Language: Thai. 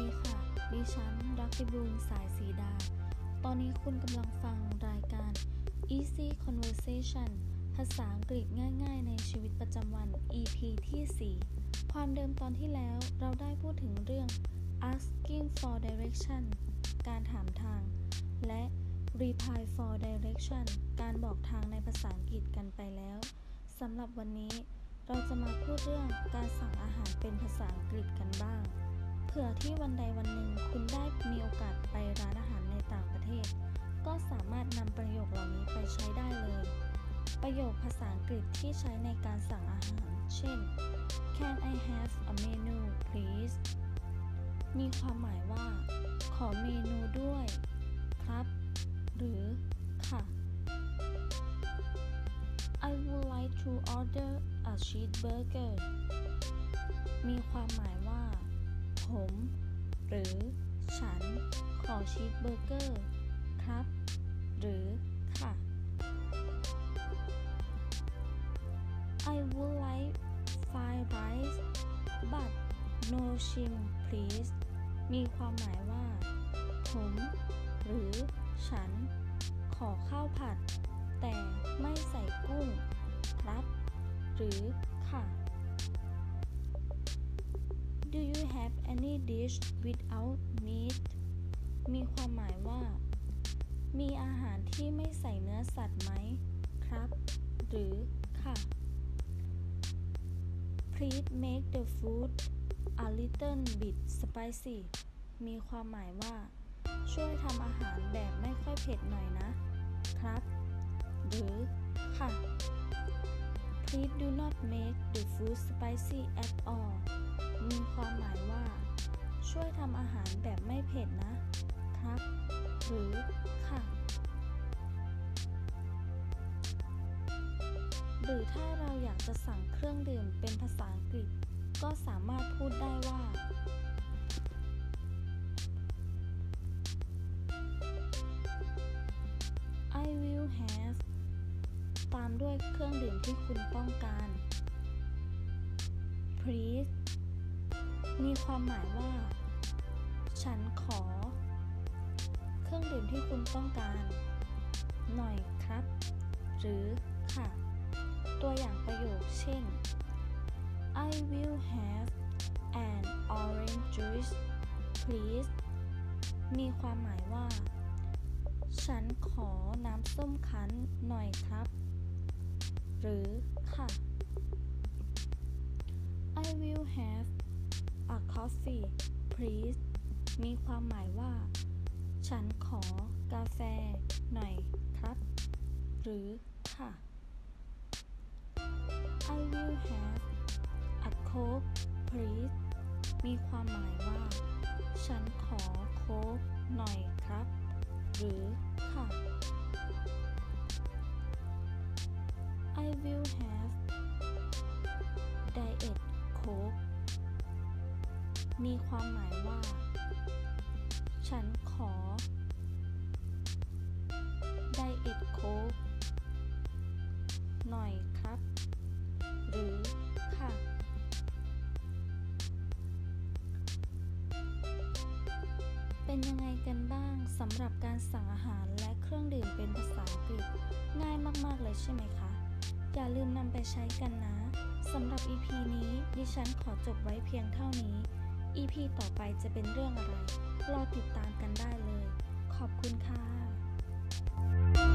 ดีค่ะ ดิฉัน รักติบูลสายสีดา ตอนนี้คุณกำลังฟังรายการ Easy Conversation ภาษาอังกฤษง่าย ๆ ในชีวิตประจำวัน EP ที่ 4 ความเดิมตอนที่แล้วเราได้พูดถึงเรื่อง asking for direction การถามทาง และ reply for direction การบอกทางในภาษาอังกฤษกันไปแล้ว สำหรับวันนี้เราจะมาพูดเรื่องการสั่งอาหารเป็นภาษาอังกฤษกันบ้าง เผื่อที่วันใดวันหนึ่งคุณได้มีโอกาสไปร้านอาหารในต่างประเทศ ก็สามารถนำประโยคเหล่านี้ไปใช้ได้เลย ประโยคภาษาอังกฤษที่ใช้ในการสั่งอาหาร เช่น Can I have a menu please มีความหมายว่า ขอเมนูด้วย ครับ หรือ ค่ะ I would like to order a cheeseburger มีความหมายว่า ผม หรือ ฉัน ขอชีสเบอร์เกอร์ ครับ หรือ ค่ะ I would like fried rice but no shrimp please มีความหมายว่า ผม หรือ ฉัน ขอข้าวผัด แต่ไม่ใส่กุ้ง ครับ หรือ ค่ะ Do you have any dish without meat มีความหมายว่า มีอาหารที่ไม่ใส่เนื้อสัตว์ไหม ครับ หรือ ค่ะ Please make the food a little bit spicy มีความหมายว่า ช่วยทำอาหารแบบไม่ค่อยเผ็ดหน่อยนะ ครับ หรือ ค่ะ Please do not make the food spicy at all มีความหมายว่า ช่วยทำอาหารแบบไม่เผ็ดนะ ครับ หรือ ค่ะ หรือถ้าเราอยากจะสั่งเครื่องดื่มเป็นภาษาอังกฤษ ก็สามารถพูดได้ ตามด้วยเครื่องดื่มที่คุณต้องการ please มีความหมายว่า ฉันขอ เครื่องดื่มที่คุณต้องการ หน่อยครับ หรือค่ะ ตัวอย่างประโยคเช่น I will have an orange juice please มีความหมายว่า ฉันขอน้ำส้มคั้นหน่อยครับ หรือค่ะ I will have a coffee please มีความหมายว่า ฉันขอกาแฟหน่อยครับ หรือค่ะ I will have a coke please มีความหมายว่า ฉันขอโค้กหน่อยครับ หรือค่ะ I will have diet coke มีความหมายว่า ฉันขอ diet coke หน่อยครับ หรือค่ะ เป็นยังไงกันบ้างสำหรับการสั่งอาหารและเครื่องดื่มเป็นภาษาอังกฤษง่ายมาก ๆ เลยใช่ไหม อย่าลืมนำไปใช้กันนะสำหรับ EP นี้ดิฉันขอจบไว้เพียงเท่านี้ EP ต่อไปจะเป็นเรื่องอะไร รอติดตามกันได้เลย ขอบคุณค่ะ